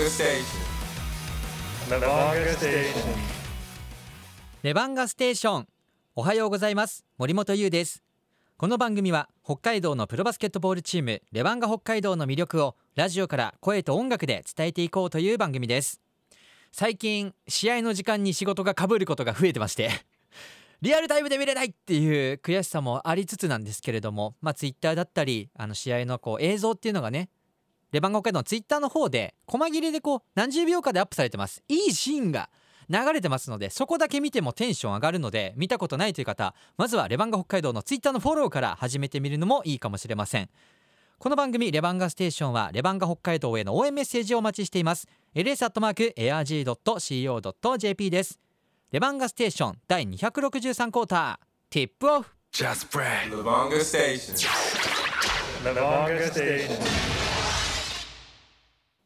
Levanga Station. Levanga Station. レバンガステーションおはようございます森本優ですこの番組は北海道のプロバスケットボールチームレバンガ北海道の魅力をラジオから声と音楽で伝えていこうという番組です最近試合の時間に仕事が被ることが増えてましてリアルタイムで見れないっていう悔しさもありつつなんですけれどもまあツイッターだったりあの試合のこう映像っていうのがねレバンガ北海道のツイッターの方で細切れでこう何十秒かでアップされてますいいシーンが流れてますのでそこだけ見てもテンション上がるので見たことないという方まずはレバンガ北海道のツイッターのフォローから始めてみるのもいいかもしれませんこの番組レバンガステーションはレバンガ北海道への応援メッセージをお待ちしています ls.arg.co.jp ですレバンガステーション第263クォーターティップオフ Just pray. Levanga Station. Levanga Station.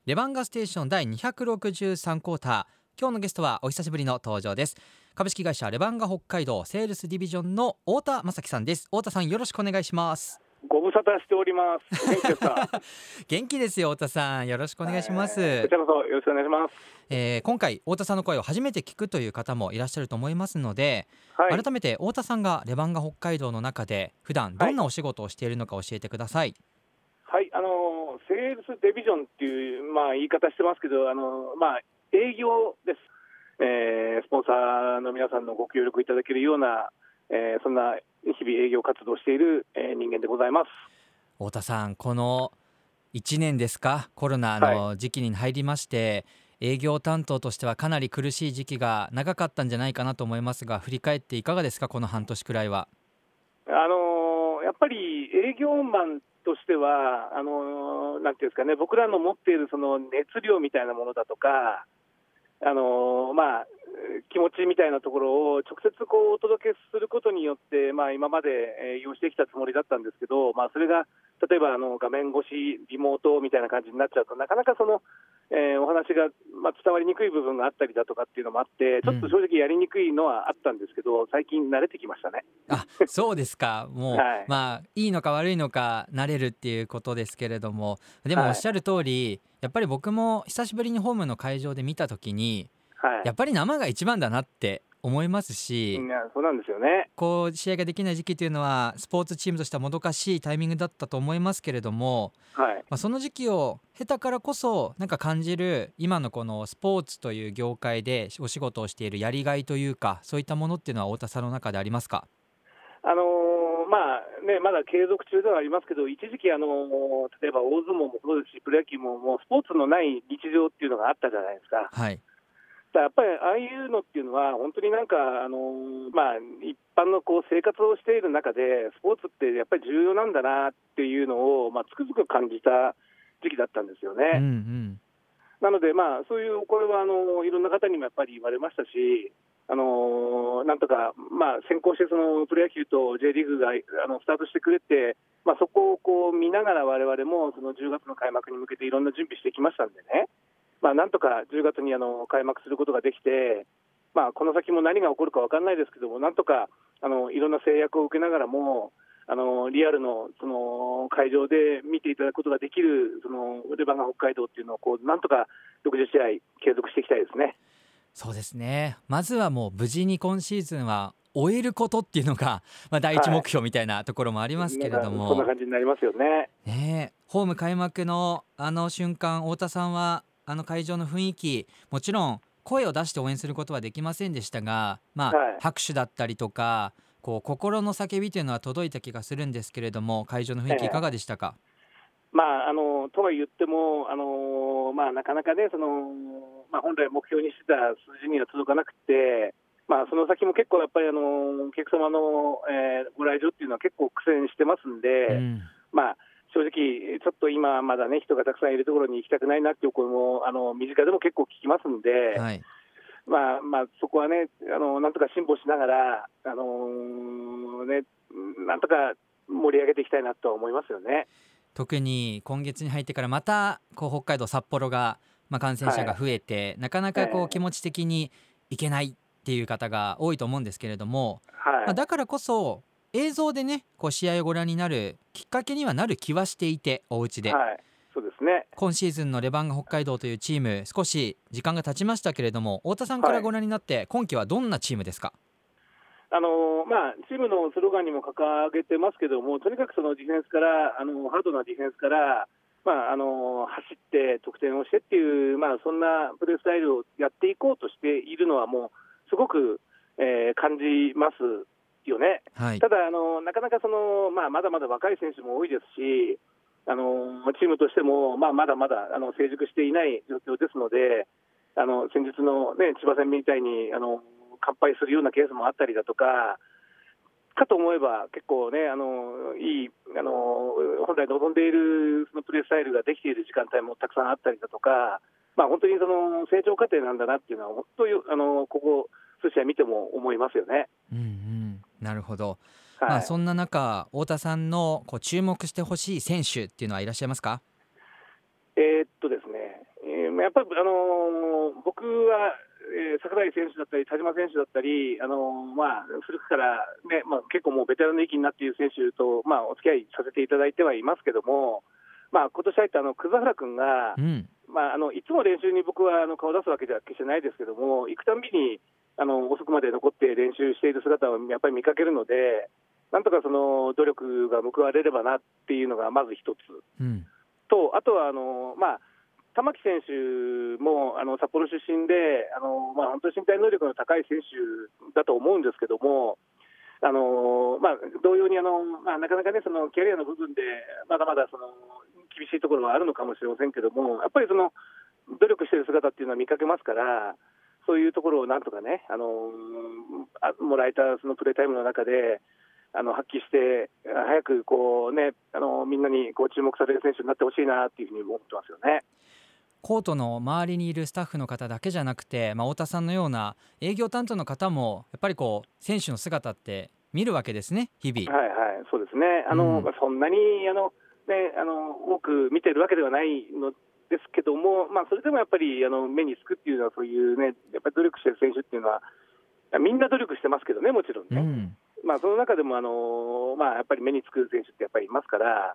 レバンガステーション第263クォーター今日のゲストはお久しぶりの登場です株式会社レバンガ北海道セールスディビジョンの太田正樹さんです太田さんよろしくお願いしますご無沙汰しております。元気ですか？元気ですよ太田さんよろしくお願いします、こちらこそよろしくお願いします。えー今回太田さんの声を初めて聞くという方もいらっしゃると思いますので、はい。改めて太田さんがレバンガ北海道の中で普段どんなお仕事をしているのか教えてください、はい。あのセールスデビジョンっていうまあ言い方してますけど、あのまあ営業です。えースポンサーの皆さんのご協力いただけるような、えーそんな日々営業活動をしている、えー人間でございます。太田さんこの1年ですか？コロナの時期に入りまして、営業担当としてはかなり苦しい時期が長かったんじゃないかなと思いますが振り返っていかがですか？この半年くらいはあのやっぱり営業マンとしては、あのなんていうんですかね、僕らの持っているその熱量みたいなものだとか、あのまあ、気持ちみたいなところを直接こうお届けすることによって、まあ、今までえー用してきたつもりだったんですけど、まあ、それが例えばあの画面越し、リモートみたいな感じになっちゃうと、なかなかその、えーお話が、まあ、伝わりにくい部分があったりだとかっていうのもあって、ちょっと正直やりにくいのはあったんですけど、最近慣れてきましたね。あそうですか。もう、はい。まあいいのか悪いのか慣れるっていうことですけれどもでもはい。おっしゃる通り、やっぱり僕も久しぶりにホームの会場で見た時にはい。やっぱり生が一番だなって思いますし、みんなそうなんですよね。こう試合ができない時期というのはスポーツチームとしてはもどかしいタイミングだったと思いますけれども、はいまあ、その時期を経たからこそなんか感じる今のこのスポーツという業界でお仕事をしているやりがいというかそういったものっていうのは太田さんの中でありますか？あのーまあね、まだ継続中ではありますけど、一時期、あのー例えば大相撲もそうですし、プロ野球ももうスポーツのない日常っていうのがあったじゃないですか。はいやっぱりああいうのっていうのは、本当になんか、あのーまあ、一般のこう生活をしている中で、スポーツってやっぱり重要なんだなっていうのを、まあ、つくづく感じた時期だったんですよね。うんうんなので、まあ、そういう、これはあのいろんな方にもやっぱり言われましたし、あのなんとか、まあ、先行してそのプロ野球と J リーグがあのスタートしてくれて、まあ、そこをこう見ながら、われわれもその10月の開幕に向けていろんな準備してきましたんでね、まあ、なんとか10月にあの開幕することができて、まあ、この先も何が起こるか分かんないですけども、なんとかあのいろんな制約を受けながらも、あのリアルのその会場で見ていただくことができるそのレバンガ北海道っていうのをこうなんとか60試合継続していきたいですね。そうですねまずはもう無事に今シーズンは終えることっていうのが、まあ、第一目標みたいなところもありますけれどなんかも、そんな感じになりますよね。ねえホーム開幕のあの瞬間太田さんはあの会場の雰囲気もちろん声を出して応援することはできませんでしたが、まあはい。拍手だったりとかこう心の叫びというのは届いた気がするんですけれども会場の雰囲気いかがでしたか、まあ、あのとは言っても、あのまあ、なかなかね、そのまあ、本来目標にしてた数字には届かなくて、まあ、その先も結構やっぱり、あのお客様の、えーご来場っていうのは結構苦戦してますんで、うん。まあ、正直、ちょっと今、まだね、人がたくさんいるところに行きたくないなっていう声も、あの身近でも結構聞きますんで、はい、まあまあ、そこはね、あのなんとか辛抱しながら、あのね、なんとか盛り上げていきたいなとは思いますよね。特に今月に入ってからまたこう北海道札幌が、まあ、感染者が増えて、なかなかこええ。う気持ち的にいけないっていう方が多いと思うんですけれども、はい。まあ、だからこそ映像でねこう試合をご覧になるきっかけにはなる気はしていてお家で、はい、そうですね。今シーズンのレバンガ北海道というチーム少し時間が経ちましたけれども太田さんからご覧になって今季はどんなチームですか、あのまあ、チームのスローガンにも掲げてますけども、とにかくそのディフェンスから、あのハードなディフェンスから、まあ、あの走って得点をしてっていう、まあ、そんなプレースタイルをやっていこうとしているのは、もうすごく、えー感じますよね。はいただあの、なかなかその、まあ、まだまだ若い選手も多いですし、あのチームとしても、まあ、まだまだあの成熟していない状況ですので、あの先日の、ね、千葉戦みたいにあの完敗するようなケースもあったりだとか、かと思えば、結構ね、あのいいあの本来望んでいるそのプレースタイルができている時間帯もたくさんあったりだとか、まあ、本当にその成長過程なんだなっていうのは、本当にあのここ数試合見ても思いますよね。うんうんなるほど、はい。まあ、そんな中太田さんのこう注目してほしい選手っていうのはいらっしゃいますか？えーっとですね、えーやっぱり、あのー僕は、えー桜井選手だったり、田島選手だったり、あのーまあ、古くから、ねまあ、結構もうベテランの域になっている選手と、まあ、お付き合いさせていただいてはいますけども、まあ今年入ったあの葛原君がう、ん。まあ、あのいつも練習に僕はあの顔出すわけじゃ決してないですけども、行くたんびにあの遅くまで残って練習している姿をやっぱり見かけるので、なんとかその努力が報われればなっていうのがまず一つ。うんと、あとはあの、まあ、玉木選手もあの札幌出身で、あのまあ、本当に身体能力の高い選手だと思うんですけども、あのまあ、同様にあの、まあ、なかなかね、そのキャリアの部分で、まだまだその厳しいところはあるのかもしれませんけども、やっぱりその努力している姿っていうのは見かけますから、そういうところをなんとかね、あのあもらえたそのプレータイムの中で、あの発揮して、早くこう、ね、あのみんなにこう注目される選手になってほしいなっていうふうに思ってますよね。コートの周りにいるスタッフの方だけじゃなくて、まあ、太田さんのような営業担当の方もやっぱりこう選手の姿って見るわけですね日々。はいはい、そうですね、あのうんまあそんなにあの、ね、あの多く見てるわけではないのですけども、まあ、それでもやっぱりあの目につくっていうのは、そういうね、やっぱり努力してる選手っていうのは、みんな努力してますけどね、もちろんね。うんまあ、その中でもあの、まあ、やっぱり目につく選手ってやっぱりいますから、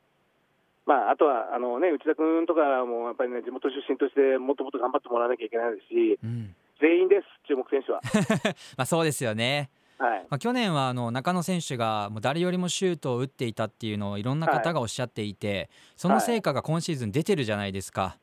まあ、あとはあの、ね、内田君とかもやっぱりね、地元出身としてもっともっと頑張ってもらわなきゃいけないですし、うん全員です、注目選手は。まあ、そうですよね。はいまあ、去年はあの中野選手がもう誰よりもシュートを打っていたっていうのをいろんな方がおっしゃっていて、その成果が今シーズン出てるじゃないですか。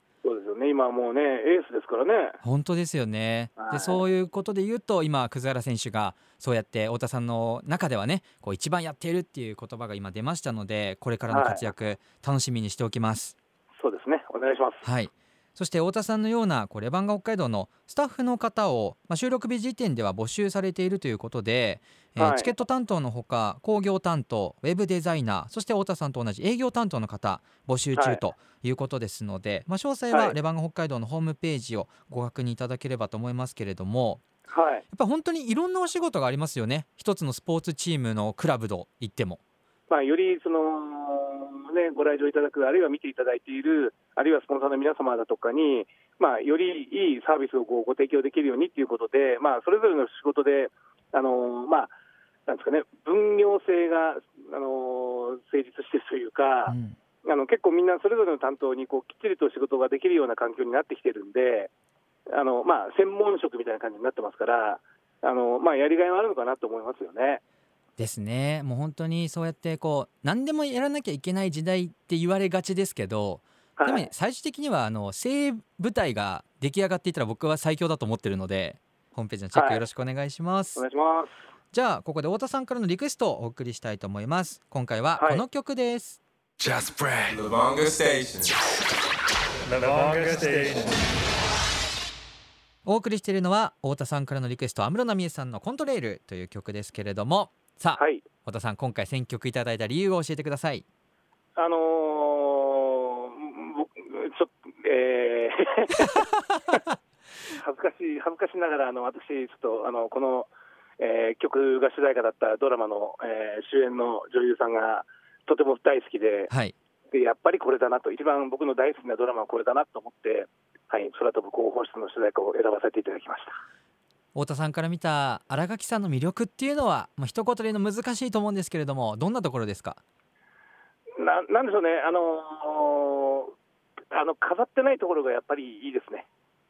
今はもうね、エースですからね。本当ですよね、はいでそういうことで言うと今葛原選手がそうやって太田さんの中ではねこう一番やっているっていう言葉が今出ましたのでこれからの活躍、楽しみにしておきます。そうですね、お願いします。はいそして太田さんのようなこうレバンガ北海道のスタッフの方を、まあ、収録日時点では募集されているということで、えーはい。チケット担当のほか工業担当ウェブデザイナーそして太田さんと同じ営業担当の方募集中はい。ということですので、まあ、詳細ははい。レバンガ北海道のホームページをご確認いただければと思いますけれどもはい。やっぱ本当にいろんなお仕事がありますよね。一つのスポーツチームのクラブと言っても。まあ、よりその、ね、ご来場いただく、あるいは見ていただいている、あるいはスポンサーの皆様だとかに、まあ、よりいいサービスをこうご提供できるようにということで、まあ、それぞれの仕事で、あのまあ、なんですかね、分業制が、あの成立しているというか、うんあの結構みんなそれぞれの担当にこうきっちりと仕事ができるような環境になってきてるんで、あのまあ、専門職みたいな感じになってますから、あのまあ、やりがいはあるのかなと思いますよね。ですね。もう本当にそうやってこう何でもやらなきゃいけない時代って言われがちですけど、はい。でも最終的にはあの精鋭部隊が出来上がっていたら僕は最強だと思ってるのでホームページのチェックはい。よろしくお願いします、お願いします。じゃあここで太田さんからのリクエストをお送りしたいと思います。今回ははいこの曲です. Lavonga Station. お送りしているのは太田さんからのリクエスト安室奈美恵さんのコントレールという曲ですけれどもさあ、はい。太田さん今回選曲いただいた理由を教えてください。あのー、僕ちょっと、えー。恥ずかしい、恥ずかしながら、あの私、ちょっとあのこの、えー曲が主題歌だったドラマの、えー主演の女優さんがとても大好きではい。で、やっぱりこれだなと、一番僕の大好きなドラマはこれだなと思って、はい、空飛ぶ広報室の主題歌を選ばせていただきました。太田さんから見た新垣さんの魅力っていうのは、まあ、一言で言うの難しいと思うんですけれどもどんなところですか？ななんでしょうね、あのーあの飾ってないところがやっぱりいいですね。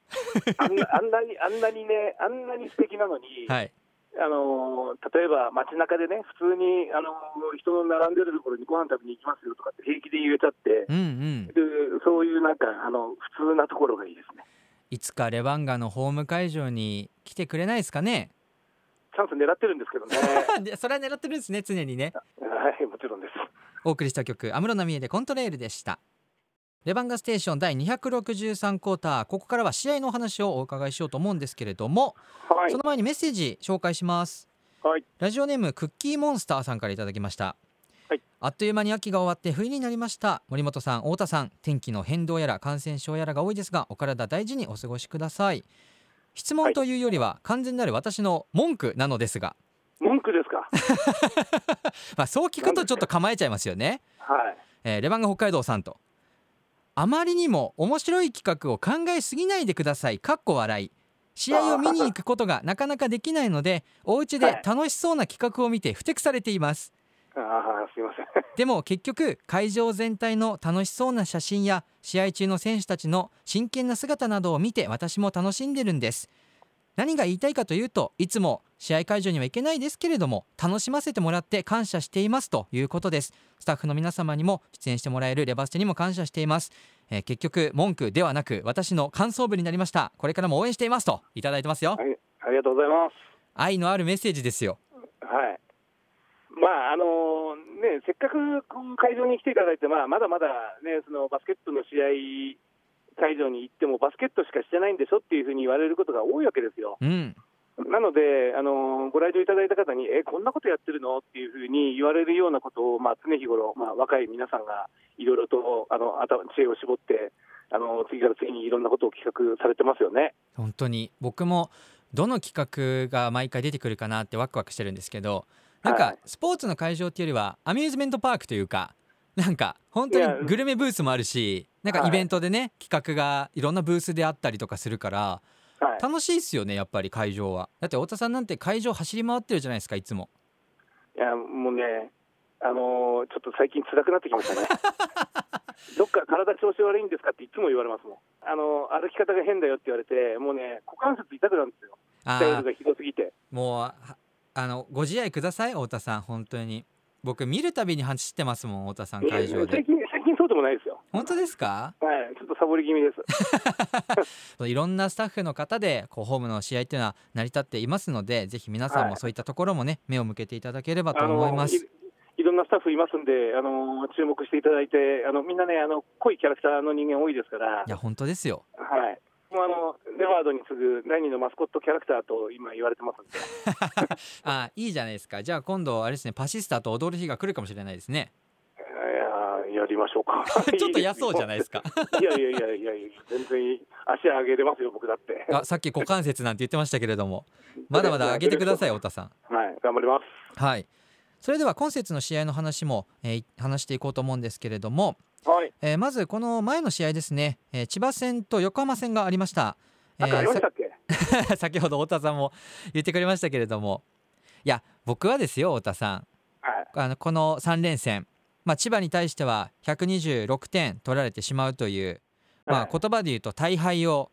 あんなあんなにあんなにねあんなに素敵なのに、はいあの例えば街中でね普通にあの人の並んでるところにご飯食べに行きますよとかって平気で言えちゃって、うんうんでそういうなんかあの普通なところがいいですね。いつかレバンガのホーム会場に来てくれないですかね？チャンス狙ってるんですけどね。でそれは狙ってるんですね常にね。はいもちろんです。お送りした曲安室奈美恵でコントレールでした。レバンガステーション第263クォーターここからは試合のお話をお伺いしようと思うんですけれども、はい。その前にメッセージ紹介します。はい。ラジオネームクッキーモンスターさんからいただきました、はい。あっという間に秋が終わって冬になりました。森本さん太田さん天気の変動やら感染症やらが多いですがお体大事にお過ごしください。質問というよりは完全なる私の文句なのですが、文句ですか？まあ、そう聞くとちょっと構えちゃいますよね、はい。えーレバンガ北海道さんと。あまりにも面白い企画を考えすぎないでください。かっこ笑い。試合を見に行くことがなかなかできないのでお家で楽しそうな企画を見てふてくされていますああすいません。でも結局会場全体の楽しそうな写真や試合中の選手たちの真剣な姿などを見て私も楽しんでるんです何が言いたいかというといつも試合会場には行けないですけれども楽しませてもらって感謝していますということですスタッフの皆様にも出演してもらえるレバステにも感謝しています、えー結局文句ではなく私の感想文になりましたこれからも応援していますといただいてますよはいありがとうございます。愛のあるメッセージですよはい。まああのね、せっかく会場に来ていただいて、まあ、まだまだ、ね、そのバスケットの試合会場に行っても、バスケットしかしてないんでしょっていうふうに言われることが多いわけですよ。うんなので、あのご来場いただいた方に、え、こんなことやってるのっていうふうに言われるようなことを、まあ、常日頃、まあ、若い皆さんがいろいろとあの頭知恵を絞って、あの次から次にいろんなことを企画されてますよね。本当に僕もどの企画が毎回出てくるかなってワクワクしてるんですけどなんかはいスポーツの会場っていうよりはアミューズメントパークというかなんか本当にグルメブースもあるしなんかはいイベントでね企画がいろんなブースであったりとかするからはい、楽しいっすよねやっぱり会場はだって太田さんなんて会場走り回ってるじゃないですかいつもいやもうね、あのーちょっと最近辛くなってきましたね。どっか体調子悪いんですかっていつも言われますもん。あのー歩き方が変だよって言われて、もうね、股関節痛くなるんですよ。スタイルがひどすぎて。もうはあのご自愛ください太田さん本当に僕見るたびに走ってますもん太田さん会場で最近、最近そうでもないですよ。本当ですか？はい、ちょっとサボり気味です。いろんなスタッフの方でこうホームの試合っていうのは成り立っていますのでぜひ皆さんもそういったところもね、目を向けていただければと思います。いいろんなスタッフいますんで、あのー注目していただいて、あのみんなね、あの濃いキャラクターの人間多いですからい、や本当ですよ。はい。もうあのレワードに次ぐ第二のマスコットキャラクターと今言われてますんで。あいいじゃないですか。じゃあ今度あれですねパシスタと踊る日が来るかもしれないですね。いややりましょうか。ちょっと嫌そうじゃないですか。いやいやいやいやいや、全然足上げれますよ、僕だって。あさっき股関節なんて言ってましたけれどもまだまだ上げてください 太田さん。はい、頑張ります。はい。それでは今節の試合の話も、えー話していこうと思うんですけれども、はい、えーまずこの前の試合ですね、えー千葉戦と横浜戦がありました。なんかありましたっけ、さ 先ほど太田さんも言ってくれましたけれども。いや僕はですよ太田さん。はい、あのこの3連戦、まあ、千葉に対しては126点取られてしまうという、まあ、はい言葉で言うと大敗を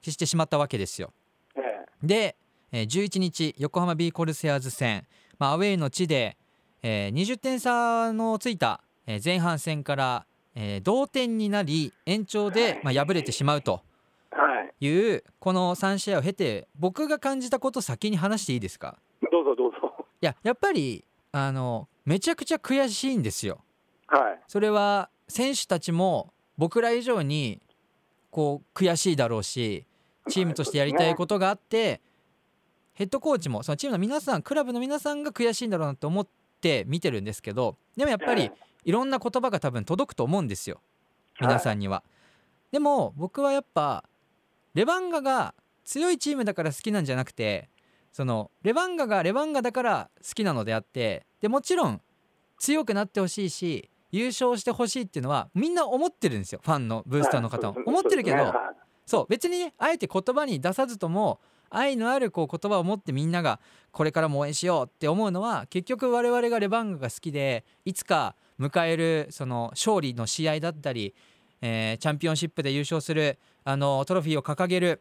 してしまったわけですよ。ええ。で、えー11日横浜ビーコルセアーズ戦、まあ、アウェーの地で、えー20点差のついた、えー前半戦から、えー同点になり延長で、まあ、敗れてしまうとはい、いうこの3試合を経て僕が感じたこと先に話していいですか？どうぞどうぞ。いややっぱりあのめちゃくちゃ悔しいんですよ。はい、それは選手たちも僕ら以上にこう悔しいだろうしチームとしてやりたいことがあってヘッドコーチもそのチームの皆さんクラブの皆さんが悔しいんだろうなと思って見てるんですけどでもやっぱりいろんな言葉が多分届くと思うんですよ皆さんには。でも僕はやっぱレバンガが強いチームだから好きなんじゃなくてそのレバンガがレバンガだから好きなのであってでもちろん強くなってほしいし優勝してほしいっていうのはみんな思ってるんですよファンのブースターの方も。はい。思ってるけどそう別にねあえて言葉に出さずとも愛のあるこう言葉を持ってみんながこれからも応援しようって思うのは結局我々がレバンガが好きでいつか迎えるその勝利の試合だったり、ええーチャンピオンシップで優勝するあのトロフィーを掲げる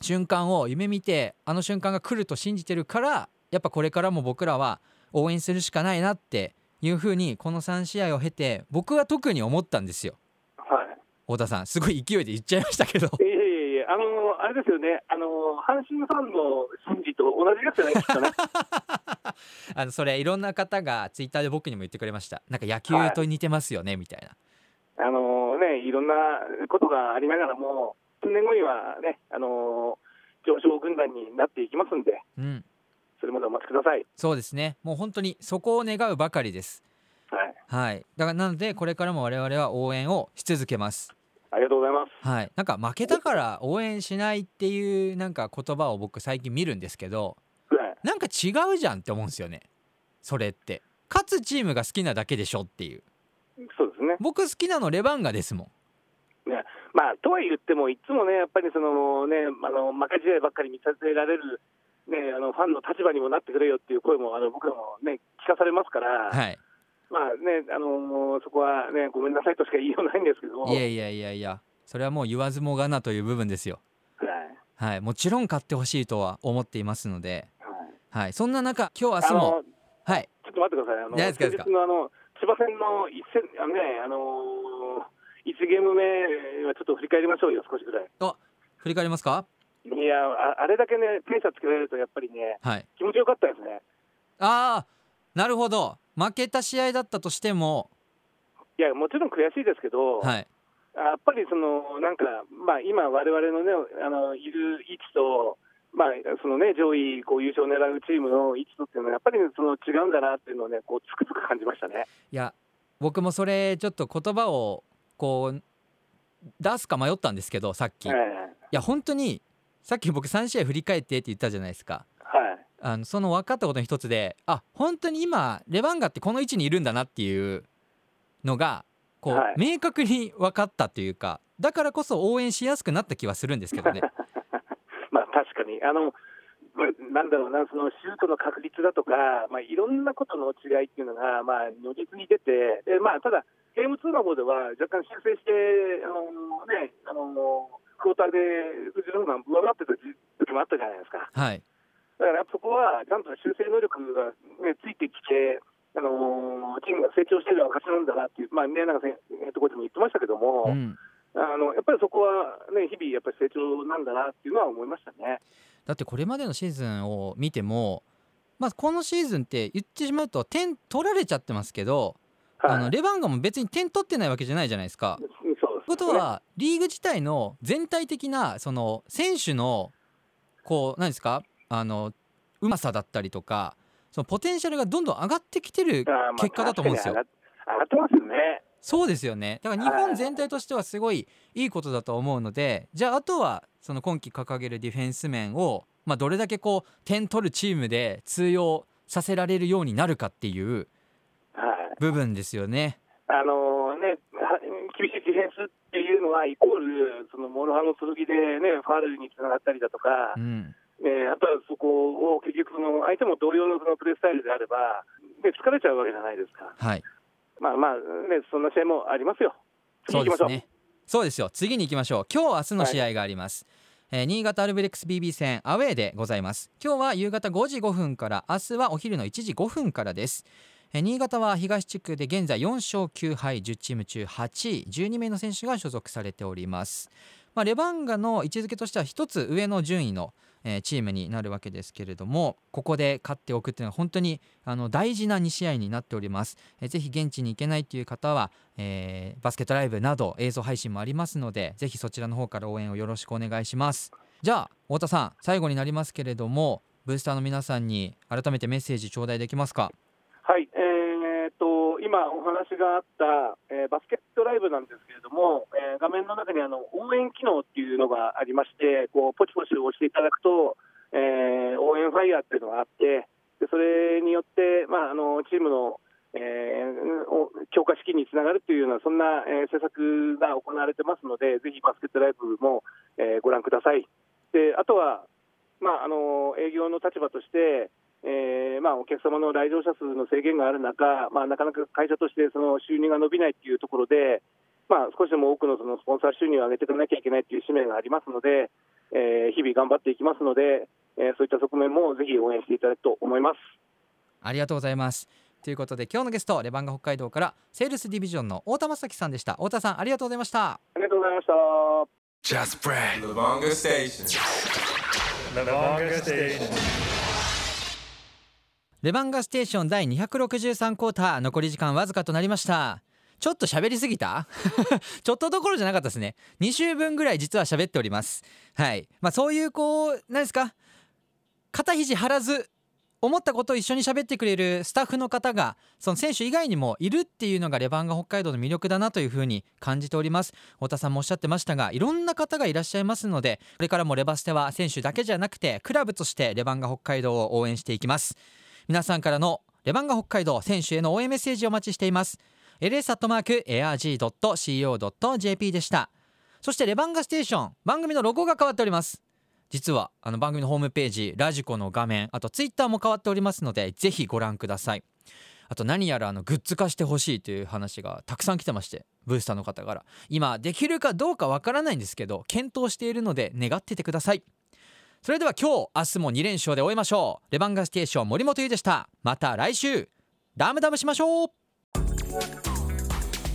瞬間を夢見てあの瞬間が来ると信じてるからやっぱこれからも僕らは応援するしかないなっていうふうにこの3試合を経て僕は特に思ったんですよ。はい。太田さんすごい勢いで言っちゃいましたけどあのあれですよね、あの阪神ファンの心理と同じですよね、きっとね。あのそれいろんな方がツイッターで僕にも言ってくれました。なんか野球と似てますよね、みたいな。あのね、いろんなことがありながらも、数年後にはね、あの上昇軍団になっていきますんで、うん。それまでお待ちください。そうですね。もう本当にそこを願うばかりです。はい、はい。だからなのでこれからも我々は応援をし続けますありがとうございます。はい。なんか負けたから応援しないっていうなんか言葉を僕最近見るんですけどはいなんか違うじゃんって思うんですよね。それって。勝つチームが好きなだけでしょっていう。そうですね。僕好きなのレバンガですもん。ねまあ、とは言っても、いつもね、やっぱりその、ね、あの負け試合ばっかり見させられる、ね、あのファンの立場にもなってくれよっていう声もあの僕らも、ね、聞かされますから、はいまあね、あのそこは、ね、ごめんなさいとしか言いようないんですけども、いやいやいやいやそれはもう言わずもがなという部分ですよ。はい。はい。もちろん勝ってほしいとは思っていますので。はい。はい。そんな中今日明日あものはい。ちょっと待ってください、あの先日のあの千葉戦の一戦、あのね、あの1ゲーム目はちょっと振り返りましょうよ、少しぐらい。あ振り返りますか？いやあ、あれだけね、ペースつけられると、やっぱりね、はい。気持ちよかったですね。ああなるほど。負けた試合だったとしても。いや、もちろん悔しいですけど、はい。やっぱりそのなんか、まあ、今、われわれの,、ね、あのいる位置と、まあそのね、上位こう優勝を狙うチームの位置とっていうのは、やっぱりその違うんだなっていうのをね、こうつくづく感じましたね。いや僕もそれちょっと言葉をこう出すか迷ったんですけどさっき。いええや本当にさっき僕3試合振り返ってって言ったじゃないですか。はいあのその分かったことの一つであ本当に今レバンガってこの位置にいるんだなっていうのがこう、はい。明確に分かったというかだからこそ応援しやすくなった気はするんですけどね。まあ確かに、あのまあなんだろうな、そのシュートの確率だとか、まあ、いろんなことの違いっていうのが、まあ、如実に出て、でまあ、ただ、ゲーム2の方では若干修正して、あのね、あのクォーターで藤野が上回ってた時もあったじゃないですか。はいだからそこはちゃんと修正能力が、ね、ついてきて、あのチームが成長している証なんだなっていう、まあ、宮永先生ところでも言ってましたけども、うん、あのやっぱりそこは、ね、日々やっぱり成長なんだなっていうのは思いましたね。だってこれまでのシーズンを見ても、まあ、このシーズンって言ってしまうと点取られちゃってますけど、あのはいレバンガも別に点取ってないわけじゃないじゃないですか。ということはリーグ自体の全体的なその選手のこう何ですかあのうまさだったりとかそのポテンシャルがどんどん上がってきてる結果だと思うんですよ。上がってますよね。そうですよねだから日本全体としてはすごいいいことだと思うのでじゃああとはその今季掲げるディフェンス面を、まあ、どれだけこう点取るチームで通用させられるようになるかっていうはい部分ですよね。あのね、は厳しいディフェンスっていうのは、イコール、その諸刃の剣で、ね、ファールにつながったりだとか、うんね、あとはそこを結局その、相手も同様のそのプレースタイルであれば、ね、疲れちゃうわけじゃないですか。はい。まあまあ、ね、そんな試合もありますよ。次行きましょう。そうですね。そうですよ。次に行きましょう。今日明日の試合があります、えー新潟アルビレックス BB 戦アウェーでございます。今日は夕方5時5分から明日はお昼の1時5分からです。えー新潟は東地区で現在4勝9敗10チーム中8位。12名の選手が所属されております。まあ、レバンガの位置づけとしては一つ上の順位の、えーチームになるわけですけれどもここで勝っておくっていうのは本当にあの大事な2試合になっております、えーぜひ現地に行けないという方は、えーバスケットライブなど映像配信もありますのでぜひそちらの方から応援をよろしくお願いします。じゃあ太田さん最後になりますけれどもブースターの皆さんに改めてメッセージ頂戴できますか？はい、えー今お話があった、えーバスケットライブなんですけれども、えー画面の中にあの応援機能っていうのがありまして、こうポチポチ押していただくと、えー応援ファイヤーっていうのがあって、でそれによって、まあ、あのチームの、えー強化資金につながるというような、そんな、えー施策が行われてますので、ぜひバスケットライブも、えーご覧ください。であとは、まあ、あの営業の立場として、えーまあ、お客様の来場者数の制限がある中、まあ、なかなか会社としてその収入が伸びないというところで、まあ、少しでも多くのそのスポンサー収入を上げていかなきゃいけないという使命がありますので、えー日々頑張っていきますので、えーそういった側面もぜひ応援していただくと思います。ありがとうございますということで今日のゲストレバンガ北海道からセールスディビジョンの太田正樹さんでした太田さんありがとうございましたありがとうございました。Just Brad. Lavonga Station. Lavonga Station. レバンガステーション第263クォーター。残り時間わずかとなりました。ちょっと喋りすぎた？ちょっとどころじゃなかったですね。2週分ぐらい実は喋っております。はい。まあそういうこう何ですか？肩肘張らず思ったことを一緒に喋ってくれるスタッフの方がその選手以外にもいるっていうのがレバンガ北海道の魅力だなというふうに感じております。太田さんもおっしゃってましたがいろんな方がいらっしゃいますのでこれからもレバステは選手だけじゃなくてクラブとしてレバンガ北海道を応援していきます。皆さんからのレバンガ北海道選手への応援メッセージをお待ちしています。Ls.arg.co.jp でした。そしてレバンガステーション番組のロゴが変わっております。実はあの番組のホームページラジコの画面あとツイッターも変わっておりますのでぜひご覧ください。あと何やらあのグッズ化してほしいという話がたくさん来てましてブースターの方から。今できるかどうかわからないんですけど検討しているので願っててください。それでは今日明日も2連勝で終えましょう。レバンガステーション森本優でした。また来週。ダムダムしましょう。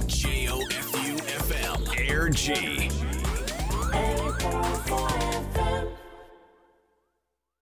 J O F U F M Air G.